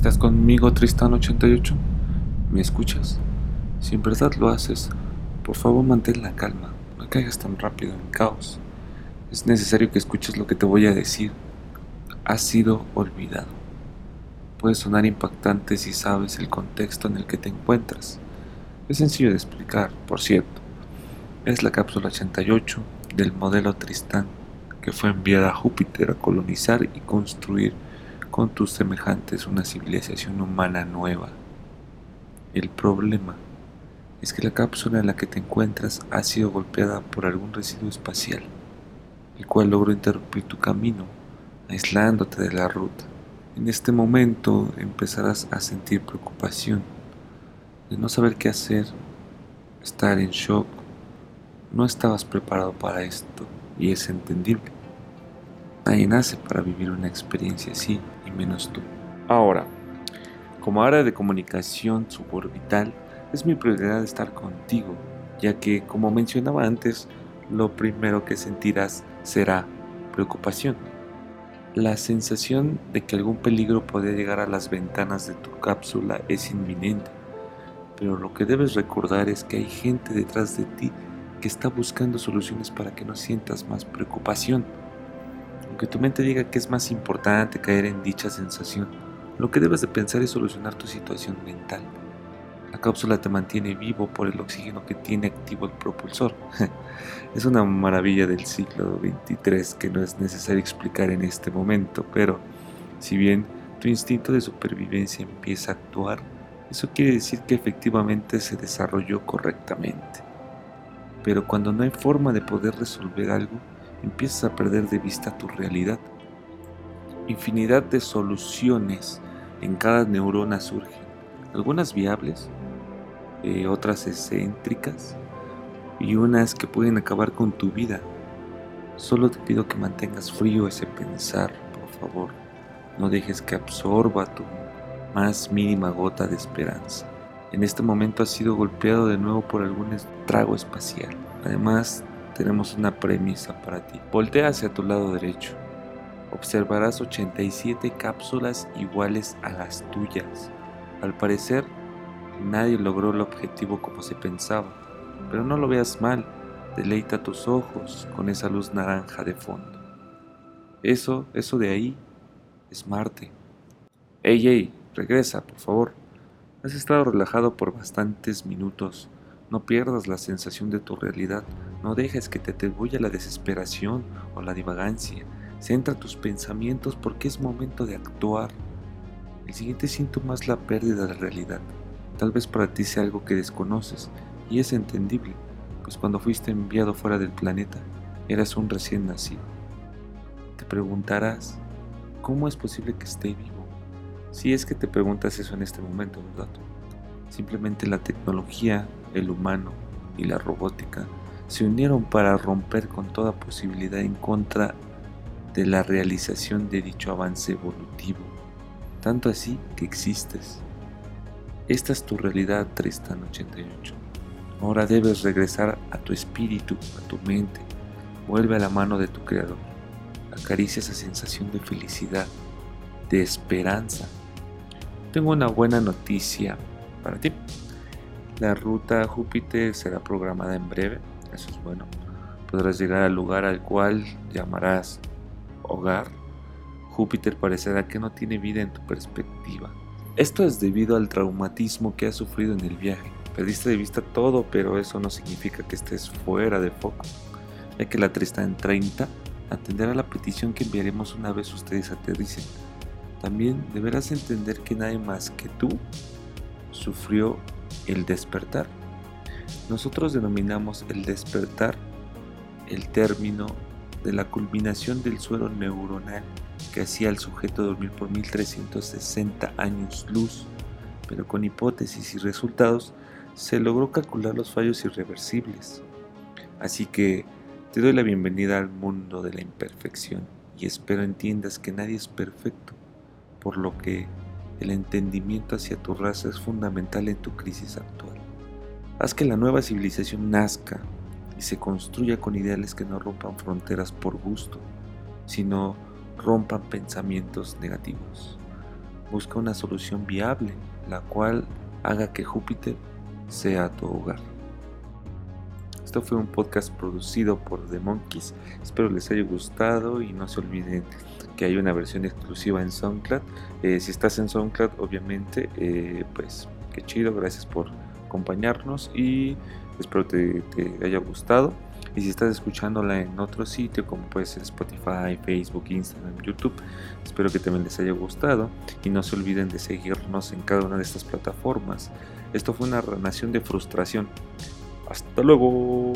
¿Estás conmigo, Tristán88? ¿Me escuchas? Si en verdad lo haces, por favor mantén la calma, no caigas tan rápido en caos. Es necesario que escuches lo que te voy a decir. Has sido olvidado. Puede sonar impactante si sabes el contexto en el que te encuentras. Es sencillo de explicar, por cierto. Es la cápsula 88 del modelo Tristán que fue enviada a Júpiter a colonizar y construir con tus semejantes una civilización humana nueva. El problema es que la cápsula en la que te encuentras ha sido golpeada por algún residuo espacial, el cual logró interrumpir tu camino, aislándote de la ruta. En este momento empezarás a sentir preocupación de no saber qué hacer, estar en shock. No estabas preparado para esto y es entendible. Nadie nace para vivir una experiencia así, menos tú. Ahora, como área de comunicación suborbital, es mi prioridad estar contigo, ya que, como mencionaba antes, lo primero que sentirás será preocupación. La sensación de que algún peligro puede llegar a las ventanas de tu cápsula es inminente, pero lo que debes recordar es que hay gente detrás de ti que está buscando soluciones para que no sientas más preocupación. Aunque tu mente diga que es más importante caer en dicha sensación, lo que debes de pensar es solucionar tu situación mental. La cápsula te mantiene vivo por el oxígeno que tiene activo el propulsor. es una maravilla del siglo 23 que no es necesario explicar en este momento, pero si bien tu instinto de supervivencia empieza a actuar, eso quiere decir que efectivamente se desarrolló correctamente. Pero cuando no hay forma de poder resolver algo, empiezas a perder de vista tu realidad. Infinidad de soluciones en cada neurona surgen, algunas viables, eh, otras excéntricas y unas que pueden acabar con tu vida. Solo te pido que mantengas frío ese pensar, por favor. No dejes que absorba tu más mínima gota de esperanza. En este momento has sido golpeado de nuevo por algún estrago espacial. Además, tenemos una premisa para ti. Voltea hacia tu lado derecho. Observarás 87 cápsulas iguales a las tuyas. Al parecer, nadie logró el objetivo como se pensaba, pero no lo veas mal. Deleita tus ojos con esa luz naranja de fondo. Eso, eso de ahí, es Marte. Ey, ey, regresa, por favor. Has estado relajado por bastantes minutos. No pierdas la sensación de tu realidad. No dejes que te atribuya la desesperación o la divagancia. Centra tus pensamientos porque es momento de actuar. El siguiente síntoma es la pérdida de realidad. Tal vez para ti sea algo que desconoces y es entendible, pues cuando fuiste enviado fuera del planeta eras un recién nacido. Te preguntarás, ¿cómo es posible que esté vivo? Si es que te preguntas eso en este momento, ¿verdad? Simplemente la tecnología el humano y la robótica se unieron para romper con toda posibilidad en contra de la realización de dicho avance evolutivo, tanto así que existes. Esta es tu realidad, Tristan 88. Ahora debes regresar a tu espíritu, a tu mente. Vuelve a la mano de tu creador. Acaricia esa sensación de felicidad, de esperanza. Tengo una buena noticia para ti. La ruta a Júpiter será programada en breve, eso es bueno. Podrás llegar al lugar al cual llamarás hogar. Júpiter parecerá que no tiene vida en tu perspectiva. Esto es debido al traumatismo que has sufrido en el viaje. Perdiste de vista todo, pero eso no significa que estés fuera de foco, ya que la Tristan 30 atenderá la petición que enviaremos una vez ustedes aterricen. También deberás entender que nadie más que tú sufrió el despertar. Nosotros denominamos el despertar el término de la culminación del suero neuronal que hacía al sujeto dormir por 1360 años luz, pero con hipótesis y resultados se logró calcular los fallos irreversibles. Así que te doy la bienvenida al mundo de la imperfección y espero entiendas que nadie es perfecto, por lo que el entendimiento hacia tu raza es fundamental en tu crisis actual. Haz que la nueva civilización nazca y se construya con ideales que no rompan fronteras por gusto, sino rompan pensamientos negativos. Busca una solución viable, la cual haga que Júpiter sea tu hogar. Esto fue un podcast producido por The Monkeys. Espero les haya gustado y no se olviden que hay una versión exclusiva en SoundCloud. Eh, si estás en SoundCloud, obviamente, eh, pues qué chido, gracias por acompañarnos y espero te, te haya gustado. Y si estás escuchándola en otro sitio como puede ser Spotify, Facebook, Instagram, YouTube, espero que también les haya gustado y no se olviden de seguirnos en cada una de estas plataformas. Esto fue una nación de frustración. Hasta luego.